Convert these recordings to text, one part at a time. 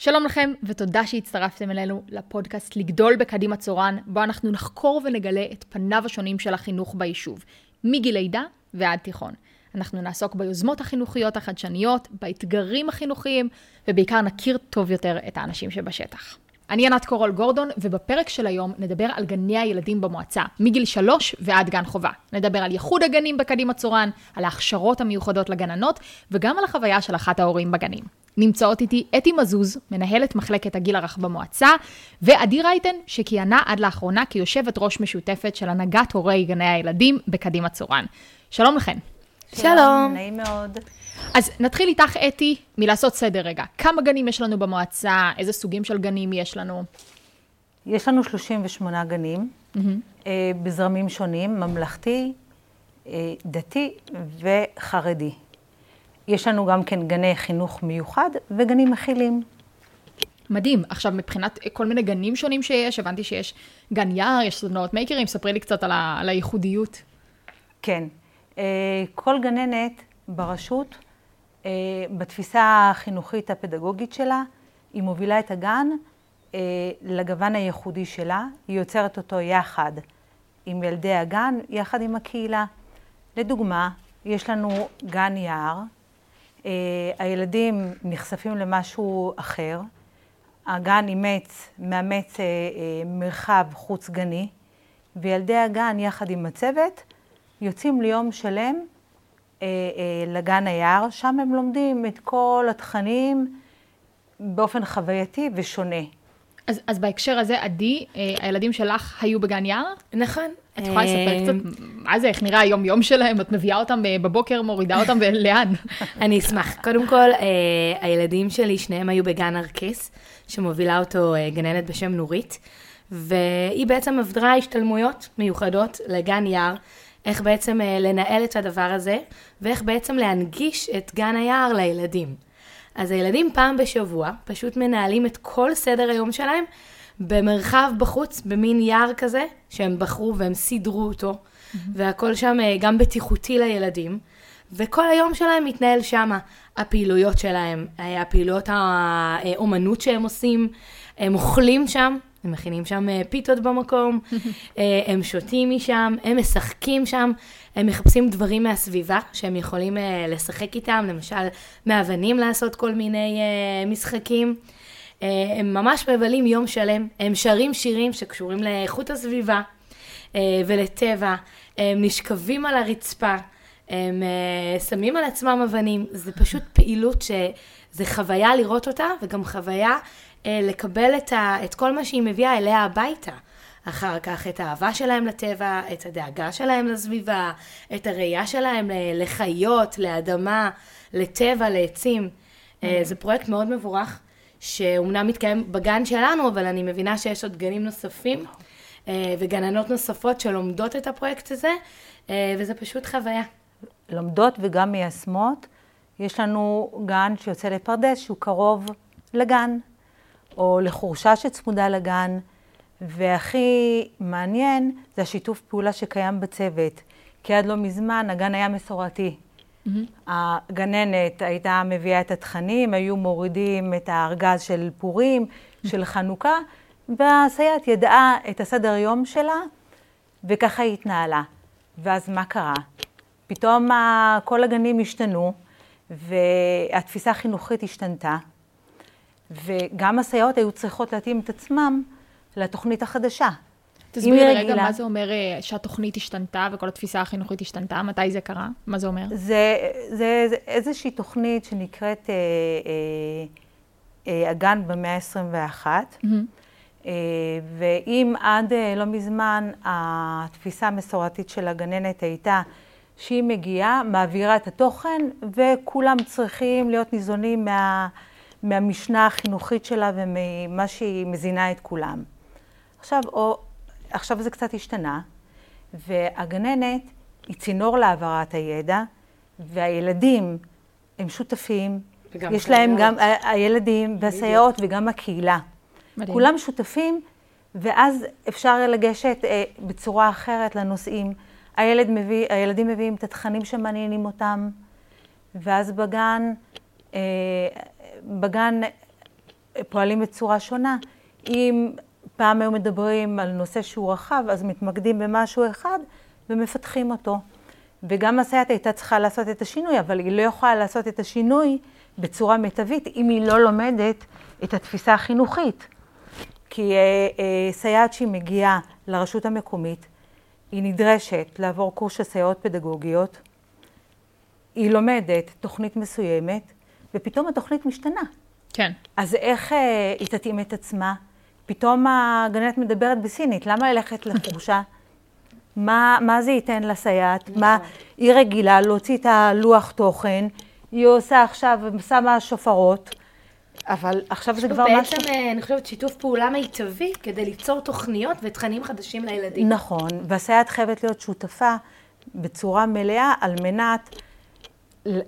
שלום לכם, ותודה שהצטרפתם אלינו לפודקאסט לגדול בקדימה צורן, בו אנחנו נחקור ונגלה את פניו השונים של החינוך ביישוב, מגיל לידה ועד תיכון. אנחנו נעסוק ביוזמות החינוכיות החדשניות, באתגרים החינוכיים, ובעיקר נכיר טוב יותר את האנשים שבשטח. אני ענת קורול גורדון, ובפרק של היום נדבר על גני הילדים במועצה, מגיל שלוש ועד גן חובה. נדבר על ייחוד הגנים בקדימה צורן, על ההכשרות המיוחדות לגננות, וגם על החוויה של אחת ההורים בגנים. נמצאות איתי אתי מזוז, מנהלת מחלקת הגיל הרך במועצה, ועדי רייטן, שכיהנה עד לאחרונה כיושבת ראש משותפת של הנהגת הורי גני הילדים בקדימה צורן. שלום לכן. שלום. נעים מאוד. אז נתחיל איתך, אתי, מלעשות סדר רגע. כמה גנים יש לנו במועצה? איזה סוגים של גנים יש לנו? יש לנו 38 גנים, mm-hmm. בזרמים שונים, ממלכתי, אה, דתי וחרדי. יש לנו גם כן גני חינוך מיוחד וגנים מכילים. מדהים. עכשיו, מבחינת כל מיני גנים שונים שיש, הבנתי שיש גן יער, יש סדנאות מייקרים, ספרי לי קצת על, ה, על הייחודיות. כן. אה, כל גננת ברשות, אה, בתפיסה החינוכית הפדגוגית שלה, היא מובילה את הגן אה, לגוון הייחודי שלה, היא יוצרת אותו יחד עם ילדי הגן, יחד עם הקהילה. לדוגמה, יש לנו גן יער, הילדים נחשפים למשהו אחר, הגן אימץ, מאמץ מרחב חוץ גני, וילדי הגן יחד עם הצוות יוצאים ליום שלם אה, אה, לגן היער, שם הם לומדים את כל התכנים באופן חווייתי ושונה. אז, אז בהקשר הזה, עדי, אה, הילדים שלך היו בגן יער? נכון. את יכולה לספר אה, קצת מה זה, איך נראה היום-יום שלהם? את מביאה אותם אה, בבוקר, מורידה אותם, ולאן? אני אשמח. קודם כל, אה, הילדים שלי, שניהם היו בגן ארקיס, שמובילה אותו אה, גננת בשם נורית, והיא בעצם עברה השתלמויות מיוחדות לגן יער. איך בעצם לנהל את הדבר הזה, ואיך בעצם להנגיש את גן היער לילדים. אז הילדים פעם בשבוע פשוט מנהלים את כל סדר היום שלהם במרחב בחוץ, במין יער כזה, שהם בחרו והם סידרו אותו, mm-hmm. והכל שם אה, גם בטיחותי לילדים. וכל היום שלהם מתנהל שם. הפעילויות שלהם, אה, הפעילויות האומנות שהם עושים, הם אוכלים שם, הם מכינים שם אה, פיתות במקום, הם שותים משם, הם משחקים שם, הם מחפשים דברים מהסביבה שהם יכולים לשחק איתם, למשל מאבנים לעשות כל מיני משחקים. הם ממש מבלים יום שלם, הם שרים שירים שקשורים לאיכות הסביבה ולטבע, הם נשכבים על הרצפה, הם שמים על עצמם אבנים, זה פשוט פעילות שזה חוויה לראות אותה וגם חוויה אה, לקבל את, ה, את כל מה שהיא מביאה אליה הביתה. אחר כך את האהבה שלהם לטבע, את הדאגה שלהם לסביבה, את הראייה שלהם לחיות, לאדמה, לטבע, לעצים. Mm-hmm. זה פרויקט מאוד מבורך, שאומנם מתקיים בגן שלנו, אבל אני מבינה שיש עוד גנים נוספים אה, וגננות נוספות שלומדות את הפרויקט הזה, וזה פשוט חוויה. לומדות וגם מיישמות. יש לנו גן שיוצא לפרדס שהוא קרוב לגן. או לחורשה שצמודה לגן, והכי מעניין זה השיתוף פעולה שקיים בצוות. כי עד לא מזמן הגן היה מסורתי. Mm-hmm. הגננת הייתה מביאה את התכנים, היו מורידים את הארגז של פורים, mm-hmm. של חנוכה, והסייעת ידעה את הסדר יום שלה, וככה היא התנהלה. ואז מה קרה? פתאום כל הגנים השתנו, והתפיסה החינוכית השתנתה, וגם הסייעות היו צריכות להתאים את עצמם לתוכנית החדשה. תסבירי רגע רגילה, מה זה אומר אה, שהתוכנית השתנתה וכל התפיסה החינוכית השתנתה, מתי זה קרה? מה זה אומר? זה, זה, זה איזושהי תוכנית שנקראת אה, אה, אה, הגן במאה ה-21, mm-hmm. אה, ואם עד אה, לא מזמן התפיסה המסורתית של הגננת הייתה שהיא מגיעה, מעבירה את התוכן, וכולם צריכים להיות ניזונים מה... מהמשנה החינוכית שלה וממה שהיא מזינה את כולם. עכשיו, או, עכשיו זה קצת השתנה, והגננת היא צינור להעברת הידע, והילדים הם שותפים, יש להם גם, הילדים והסייעות וגם הקהילה. מדהים. כולם שותפים, ואז אפשר לגשת אה, בצורה אחרת לנושאים. הילד מביא, הילדים מביאים את התכנים שמעניינים אותם, ואז בגן אה, בגן פועלים בצורה שונה. אם פעם היו מדברים על נושא שהוא רחב, אז מתמקדים במשהו אחד ומפתחים אותו. וגם הסייעת הייתה צריכה לעשות את השינוי, אבל היא לא יכולה לעשות את השינוי בצורה מיטבית אם היא לא לומדת את התפיסה החינוכית. כי אה, אה, סייעת שהיא מגיעה לרשות המקומית, היא נדרשת לעבור קורס של סייעות פדגוגיות, היא לומדת תוכנית מסוימת, ופתאום התוכנית משתנה. כן. אז איך אה, היא תתאים את עצמה? פתאום הגננת מדברת בסינית, למה ללכת לחורשה? מה, מה זה ייתן לסייעת? מה, נכון. היא רגילה להוציא את הלוח תוכן, היא עושה עכשיו, שמה שופרות, אבל עכשיו זה כבר משהו... בעצם, אה, אני חושבת, שיתוף פעולה מיטבי כדי ליצור תוכניות ותכנים חדשים לילדים. נכון, והסייעת חייבת להיות שותפה בצורה מלאה על מנת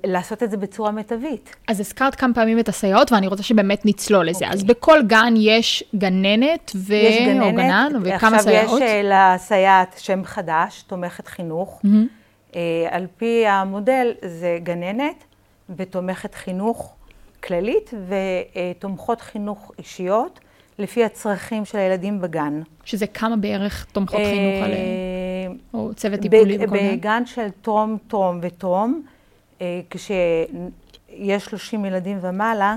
לעשות את זה בצורה מיטבית. אז הזכרת כמה פעמים את הסייעות, ואני רוצה שבאמת נצלול לזה. אז בכל גן יש גננת ו... יש גננת, או גנן, וכמה סייעות? עכשיו יש אה, לסייעת שם חדש, תומכת חינוך. אה, על פי המודל זה גננת ותומכת חינוך כללית ותומכות חינוך אישיות, לפי הצרכים של הילדים בגן. שזה כמה בערך תומכות חינוך על... אה, או צוות טיפולי? בגן של טרום, טרום וטרום, אה, כשיש 30 ילדים ומעלה,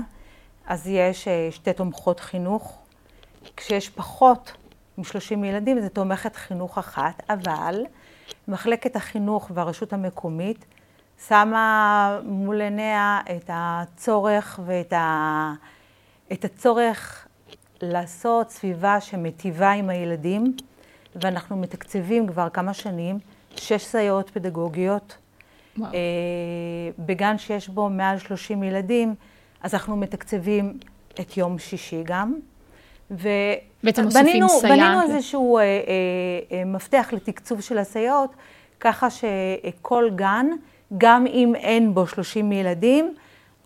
אז יש אה, שתי תומכות חינוך. כשיש פחות מ-30 ילדים, זה תומכת חינוך אחת, אבל מחלקת החינוך והרשות המקומית שמה מול עיניה את הצורך ואת ה... את הצורך לעשות סביבה שמיטיבה עם הילדים, ואנחנו מתקצבים כבר כמה שנים שש סייעות פדגוגיות. וואו. אה, בגן שיש בו מעל 30 ילדים, אז אנחנו מתקצבים את יום שישי גם. ו... בעצם מוסיפים בנינו, סייעת. בנינו איזשהו אה, אה, אה, מפתח לתקצוב של הסייעות, ככה שכל גן, גם אם אין בו 30 ילדים,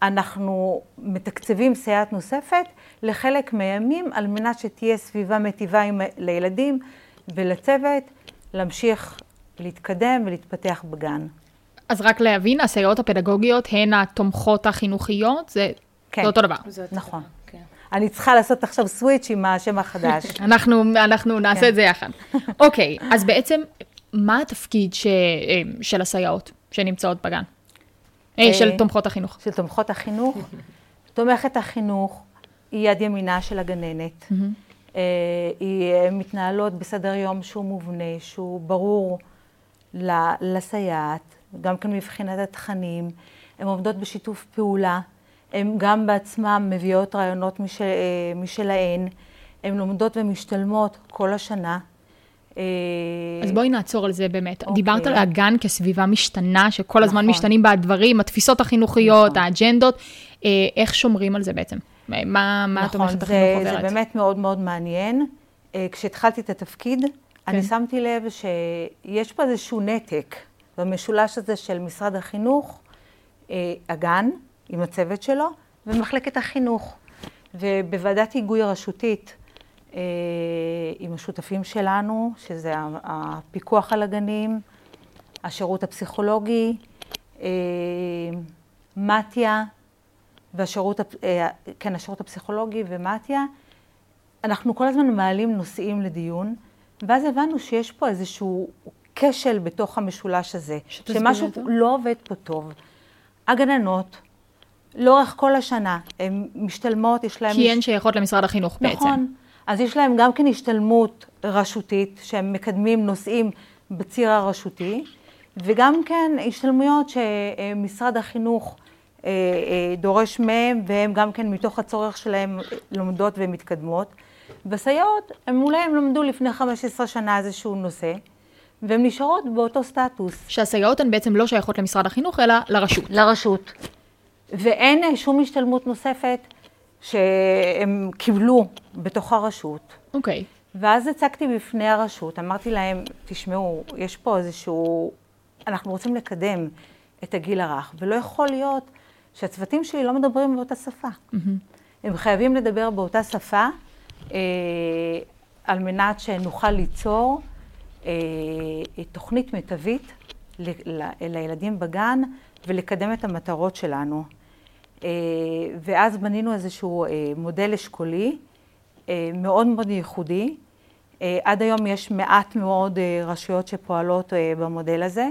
אנחנו מתקצבים סייעת נוספת לחלק מהימים, על מנת שתהיה סביבה מיטיבה עם, לילדים ולצוות, להמשיך להתקדם ולהתפתח בגן. אז רק להבין, הסייעות הפדגוגיות הן התומכות החינוכיות? זה כן. זה אותו דבר. זה אותו נכון. דבר. אני צריכה לעשות עכשיו סוויץ' עם השם החדש. אנחנו, אנחנו נעשה כן. את זה יחד. אוקיי, אז בעצם, מה התפקיד ש, אה, של הסייעות שנמצאות בגן? אה, אה, של תומכות החינוך. של תומכות החינוך. תומכת החינוך היא יד ימינה של הגננת. אה, היא מתנהלות בסדר יום שהוא מובנה, שהוא ברור לסייעת, גם כן מבחינת התכנים. הן עובדות בשיתוף פעולה. הן גם בעצמן מביאות רעיונות משל, אה, משלהן. הן לומדות ומשתלמות כל השנה. אה, אז בואי נעצור על זה באמת. אוקיי. דיברת על הגן כסביבה משתנה, שכל הזמן נכון. משתנים בה הדברים, התפיסות החינוכיות, נכון. האג'נדות. אה, איך שומרים על זה בעצם? מה, מה נכון, תומכת זה, החינוך זה עוברת? באמת מאוד מאוד מעניין. כשהתחלתי את התפקיד, אני כן. שמתי לב שיש פה איזשהו נתק במשולש הזה של משרד החינוך, אה, הגן, עם הצוות שלו, ומחלקת החינוך. ובוועדת היגוי הרשותית, אה, עם השותפים שלנו, שזה הפיקוח על הגנים, השירות הפסיכולוגי, אה, מתיה, והשירות, אה, כן, השירות הפסיכולוגי ומתיה, אנחנו כל הזמן מעלים נושאים לדיון, ואז הבנו שיש פה איזשהו כשל בתוך המשולש הזה, שמשהו אותו. לא עובד פה טוב. הגננות, לאורך כל השנה, הן משתלמות, יש להן... כי הן שייכות למשרד החינוך בעצם. נכון. אז יש להם גם כן השתלמות רשותית, שהם מקדמים נושאים בציר הרשותי, וגם כן השתלמויות שמשרד החינוך אה, אה, דורש מהם, והם גם כן מתוך הצורך שלהם לומדות ומתקדמות. בסייעות, הם אולי הם למדו לפני 15 שנה איזשהו נושא, והן נשארות באותו סטטוס. שהסייעות הן בעצם לא שייכות למשרד החינוך, אלא לרשות. לרשות. ואין אה, שום השתלמות נוספת שהם קיבלו בתוך הרשות. אוקיי. ואז הצגתי בפני הרשות, אמרתי להם, תשמעו, יש פה איזשהו, אנחנו רוצים לקדם את הגיל הרך, ולא יכול להיות שהצוותים שלי לא מדברים באותה שפה. הם חייבים לדבר באותה שפה, אה, על מנת שנוכל ליצור תוכנית מיטבית לילדים בגן ולקדם את המטרות שלנו. ואז בנינו איזשהו מודל אשכולי מאוד מאוד ייחודי. עד היום יש מעט מאוד רשויות שפועלות במודל הזה,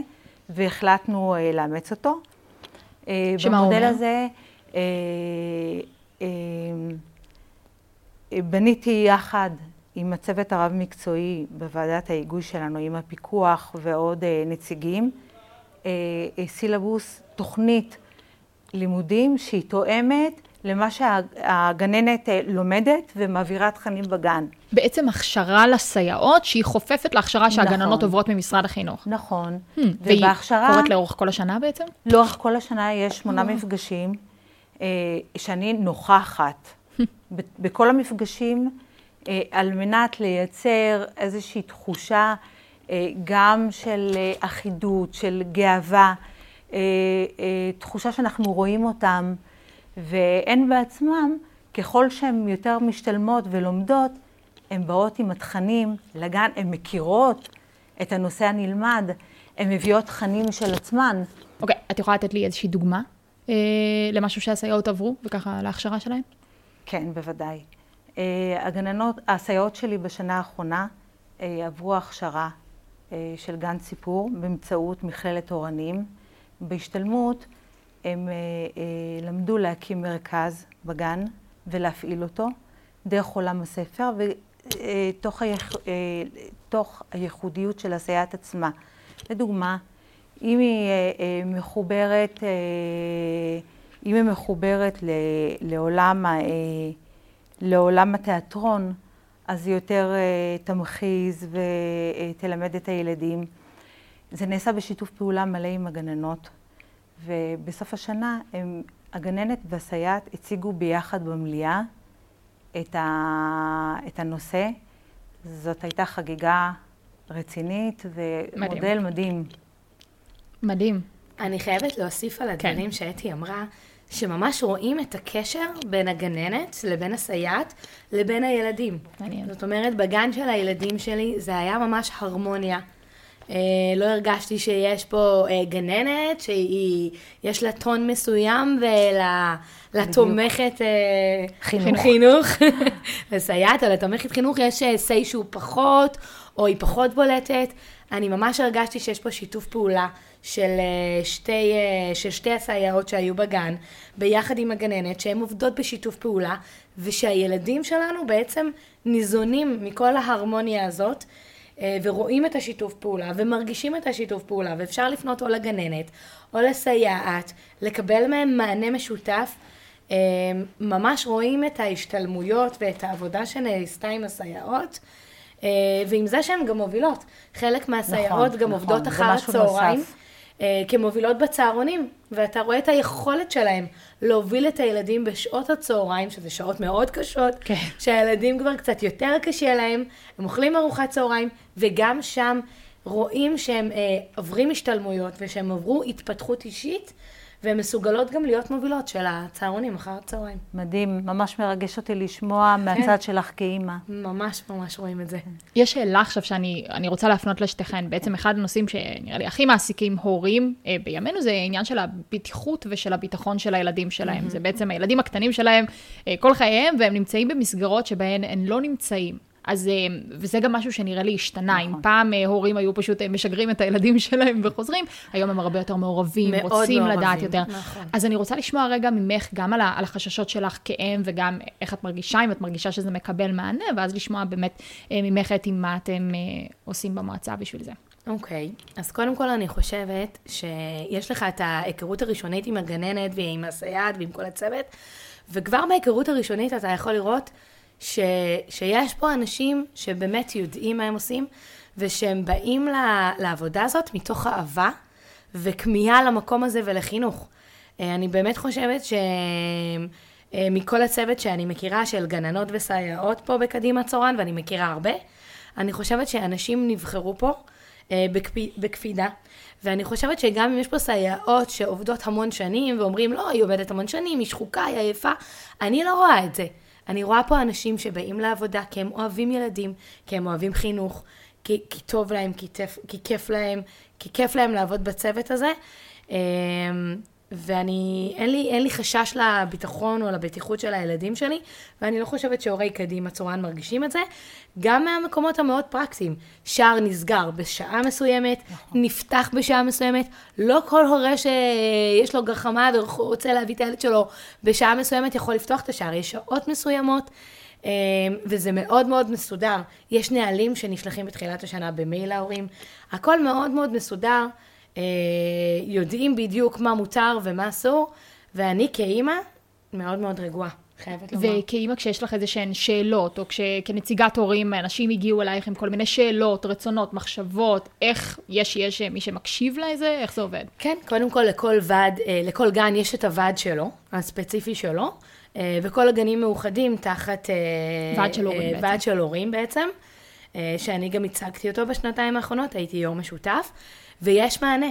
והחלטנו לאמץ אותו. שמה הוא אומר? במודל הזה בניתי יחד עם הצוות הרב-מקצועי בוועדת ההיגוי שלנו, עם הפיקוח ועוד נציגים, סילבוס, תוכנית לימודים שהיא תואמת למה שהגננת לומדת ומעבירה תכנים בגן. בעצם הכשרה לסייעות שהיא חופפת להכשרה שהגננות נכון. עוברות ממשרד החינוך. נכון. Hmm, והיא ובהכשרה, קורית לאורך כל השנה בעצם? לאורך כל השנה יש שמונה מפגשים אה, שאני נוכחת ב- בכל המפגשים אה, על מנת לייצר איזושהי תחושה אה, גם של אה, אחידות, של גאווה, אה, אה, תחושה שאנחנו רואים אותם, והן בעצמם, ככל שהן יותר משתלמות ולומדות, הן באות עם התכנים לגן, הן מכירות את הנושא הנלמד, הן מביאות תכנים של עצמן. אוקיי, את יכולה לתת לי איזושהי דוגמה אה, למשהו שהסייעות עברו, וככה להכשרה שלהן? כן, בוודאי. אה, הגננות, הסייעות שלי בשנה האחרונה אה, עברו הכשרה אה, של גן סיפור באמצעות מכללת אורנים. בהשתלמות הם למדו להקים מרכז בגן ולהפעיל אותו דרך עולם הספר ותוך היח, הייחודיות של הסייעת עצמה. לדוגמה, אם היא מחוברת, אם היא מחוברת לעולם, ה- לעולם התיאטרון, אז היא יותר אה, תמחיז ותלמד את הילדים. זה נעשה בשיתוף פעולה מלא עם הגננות, ובסוף השנה הם, הגננת והסייעת הציגו ביחד במליאה את, ה, את הנושא. זאת הייתה חגיגה רצינית ומודל מדהים. מדהים. אני חייבת להוסיף על כן. הדברים שאתי אמרה, שממש רואים את הקשר בין הגננת לבין הסייעת לבין הילדים. מעניין. זאת אומרת, בגן של הילדים שלי זה היה ממש הרמוניה. אה, לא הרגשתי שיש פה אה, גננת שהיא, יש לה טון מסוים ולתומכת אה, חינוך. חינוך, לסייעת, אבל לתומכת חינוך יש אה, say שהוא פחות, או היא פחות בולטת. אני ממש הרגשתי שיש פה שיתוף פעולה של אה, שתי, אה, של שתי הסייעות שהיו בגן, ביחד עם הגננת, שהן עובדות בשיתוף פעולה, ושהילדים שלנו בעצם ניזונים מכל ההרמוניה הזאת. אה, ורואים את השיתוף פעולה, ומרגישים את השיתוף פעולה, ואפשר לפנות או לגננת, או לסייעת, לקבל מהם מענה משותף. ממש רואים את ההשתלמויות ואת העבודה שנעשתה עם הסייעות, ועם זה שהן גם מובילות. חלק מהסייעות נכון, גם נכון, עובדות אחר הצהריים. נוסף. אה, כמובילות בצהרונים, ואתה רואה את היכולת שלהם להוביל את הילדים בשעות הצהריים, שזה שעות מאוד קשות, כן. שהילדים כבר קצת יותר קשה להם, הם אוכלים ארוחת צהריים, וגם שם רואים שהם אה, עוברים השתלמויות ושהם עברו התפתחות אישית, והן מסוגלות גם להיות מובילות של הצהרונים אחר הצהריים. מדהים, ממש מרגש אותי לשמוע מהצד שלך כאימא. ממש ממש רואים את זה. יש שאלה עכשיו שאני אני רוצה להפנות לשתיכן. בעצם אחד הנושאים שנראה לי הכי מעסיקים הורים אה, בימינו זה העניין של הבטיחות ושל הביטחון של הילדים שלהם. זה בעצם הילדים הקטנים שלהם אה, כל חייהם, והם נמצאים במסגרות שבהן הם לא נמצאים. אז, אה, וזה גם משהו שנראה לי השתנה. אם נכון. פעם אה, הורים היו פשוט אה, משגרים את הילדים שלהם וחוזרים, היום הם הרבה יותר מעורבים, רוצים מעורבים, לדעת יותר. נכון. אז אני רוצה לשמוע רגע ממך גם על, החששות שלך כאם, וגם איך את מרגישה, אם את מרגישה שזה מקבל מענה, ואז לשמוע באמת ממך את מה אתם עושים במועצה בשביל זה. אוקיי, okay. אז קודם כל אני חושבת שיש לך את ההיכרות הראשונית עם הגננת ועם הסייעת ועם כל הצוות, וכבר בהיכרות הראשונית אתה יכול לראות ש, שיש פה אנשים שבאמת יודעים מה הם עושים, ושהם באים ל, לעבודה הזאת מתוך אהבה וכמיהה למקום הזה ולחינוך. אה, אני באמת חושבת שמכל הצוות שאני מכירה, של גננות וסייעות פה בקדימה צורן, ואני מכירה הרבה, אני חושבת שאנשים נבחרו פה אה, בקפ... בקפידה, ואני חושבת שגם אם יש פה סייעות שעובדות המון שנים, ואומרים, לא, היא עובדת המון שנים, היא שחוקה, היא עייפה, אני לא רואה את זה. אני רואה פה אנשים שבאים לעבודה כי הם אוהבים ילדים, כי הם אוהבים חינוך, כי, כי טוב להם, כי, תף, כי כיף להם, כי כיף להם לעבוד בצוות הזה. ואני, אין לי, אין לי חשש לביטחון או לבטיחות של הילדים שלי, ואני לא חושבת שהורי קדימה צורן מרגישים את זה. גם מהמקומות המאוד פרקטיים. שער נסגר בשעה מסוימת, נכון. נפתח בשעה מסוימת. לא כל הורה שיש לו גחמה ורוצה להביא את הילד שלו בשעה מסוימת יכול לפתוח את השער. יש שעות מסוימות. אה, וזה מאוד מאוד מסודר. יש נהלים שנשלחים בתחילת השנה במייל להורים. הכל מאוד מאוד מסודר. אה, יודעים בדיוק מה מותר ומה אסור, ואני כאימא מאוד מאוד רגועה. חייבת לומר. וכאימא, כשיש לך איזה שהן שאלות, או כנציגת הורים, אנשים הגיעו אלייך עם כל מיני שאלות, רצונות, מחשבות, איך יש, יש מי שמקשיב לזה? איך זה עובד? כן, קודם כל לכל ועד, אה, לכל גן יש את הוועד שלו, הספציפי שלו, אה, וכל הגנים מאוחדים תחת... ועד של הורים בעצם. ועד של הורים בעצם, שאני גם הצגתי אותו בשנתיים האחרונות, הייתי יו"ר משותף. ויש מענה.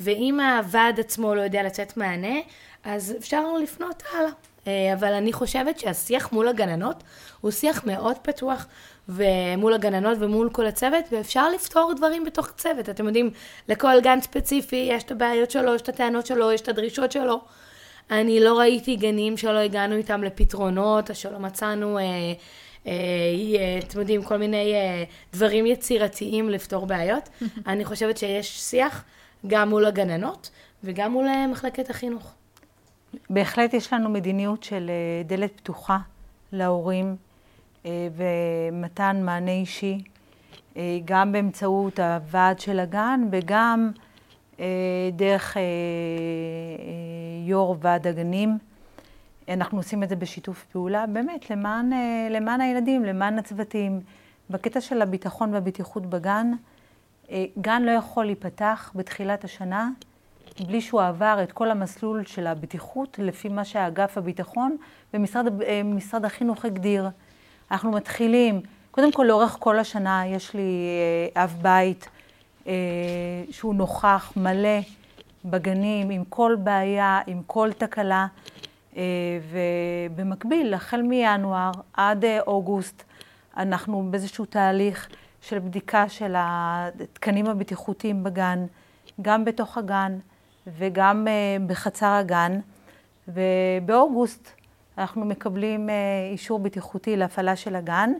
ואם הוועד עצמו לא יודע לתת מענה, אז אפשר לפנות הלאה. אה, אבל אני חושבת שהשיח מול הגננות הוא שיח מאוד פתוח, ומול הגננות ומול כל הצוות, ואפשר לפתור דברים בתוך צוות. אתם יודעים, לכל גן ספציפי יש את הבעיות שלו, יש את הטענות שלו, יש את הדרישות שלו. אני לא ראיתי גנים שלא הגענו איתם לפתרונות, או שלא מצאנו... אה, אה, אתם יודעים, כל מיני אה, דברים יצירתיים לפתור בעיות. אני חושבת שיש שיח גם מול הגננות וגם מול אה, מחלקת החינוך. בהחלט יש לנו מדיניות של דלת פתוחה להורים ומתן מענה אישי, גם באמצעות הוועד של הגן וגם דרך יו"ר ועד הגנים. אנחנו עושים את זה בשיתוף פעולה, באמת, למען, אה, למען הילדים, למען הצוותים. בקטע של הביטחון והבטיחות בגן, אה, גן לא יכול להיפתח בתחילת השנה בלי שהוא עבר את כל המסלול של הבטיחות לפי מה שאגף הביטחון ומשרד אה, החינוך הגדיר. אנחנו מתחילים, קודם כל לאורך כל השנה יש לי אב בית שהוא נוכח מלא בגנים עם כל בעיה, עם כל תקלה. אה, ובמקביל, החל מינואר עד אה, אוגוסט, אנחנו באיזשהו תהליך של בדיקה של התקנים הבטיחותיים בגן, גם בתוך הגן וגם אה, בחצר הגן. ובאוגוסט אנחנו מקבלים אישור בטיחותי להפעלה של הגן.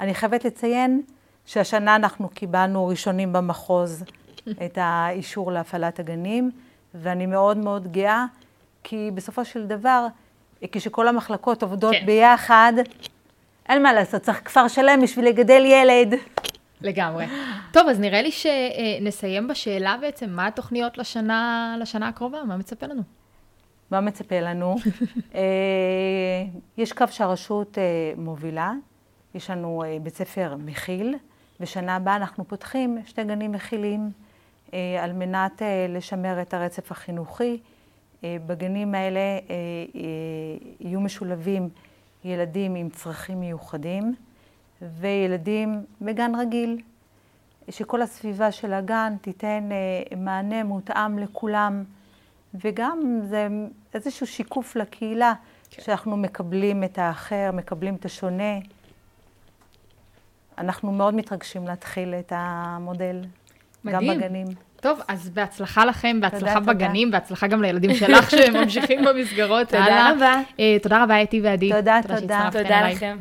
אני חייבת לציין שהשנה אנחנו קיבלנו ראשונים במחוז את האישור להפעלת הגנים, ואני מאוד מאוד גאה כי בסופו של דבר, כשכל המחלקות עובדות כן. ביחד, אין מה לעשות, צריך כפר שלם בשביל לגדל ילד. לגמרי. טוב, אז נראה לי שנסיים בשאלה בעצם, מה התוכניות לשנה, לשנה הקרובה? מה מצפה לנו? מה מצפה לנו? אה, יש קו שהרשות אה, מובילה, יש לנו אה, בית ספר מכיל, ושנה הבאה אנחנו פותחים שתי גנים מכילים על מנת לשמר את הרצף החינוכי. אה, בגנים האלה אה, אה, יהיו משולבים ילדים עם צרכים מיוחדים וילדים בגן רגיל, שכל הסביבה של הגן תיתן מענה מותאם לכולם, וגם זה איזשהו שיקוף לקהילה, כן. שאנחנו מקבלים את האחר, מקבלים את השונה. אנחנו מאוד מתרגשים להתחיל את המודל, מדהים. גם בגנים. טוב, אז בהצלחה לכם, בהצלחה תודה, בגנים, תודה. בהצלחה גם לילדים שלך שממשיכים במסגרות. תודה רבה. Uh, תודה רבה, אתי ועדי. תודה, תודה. תודה לכם.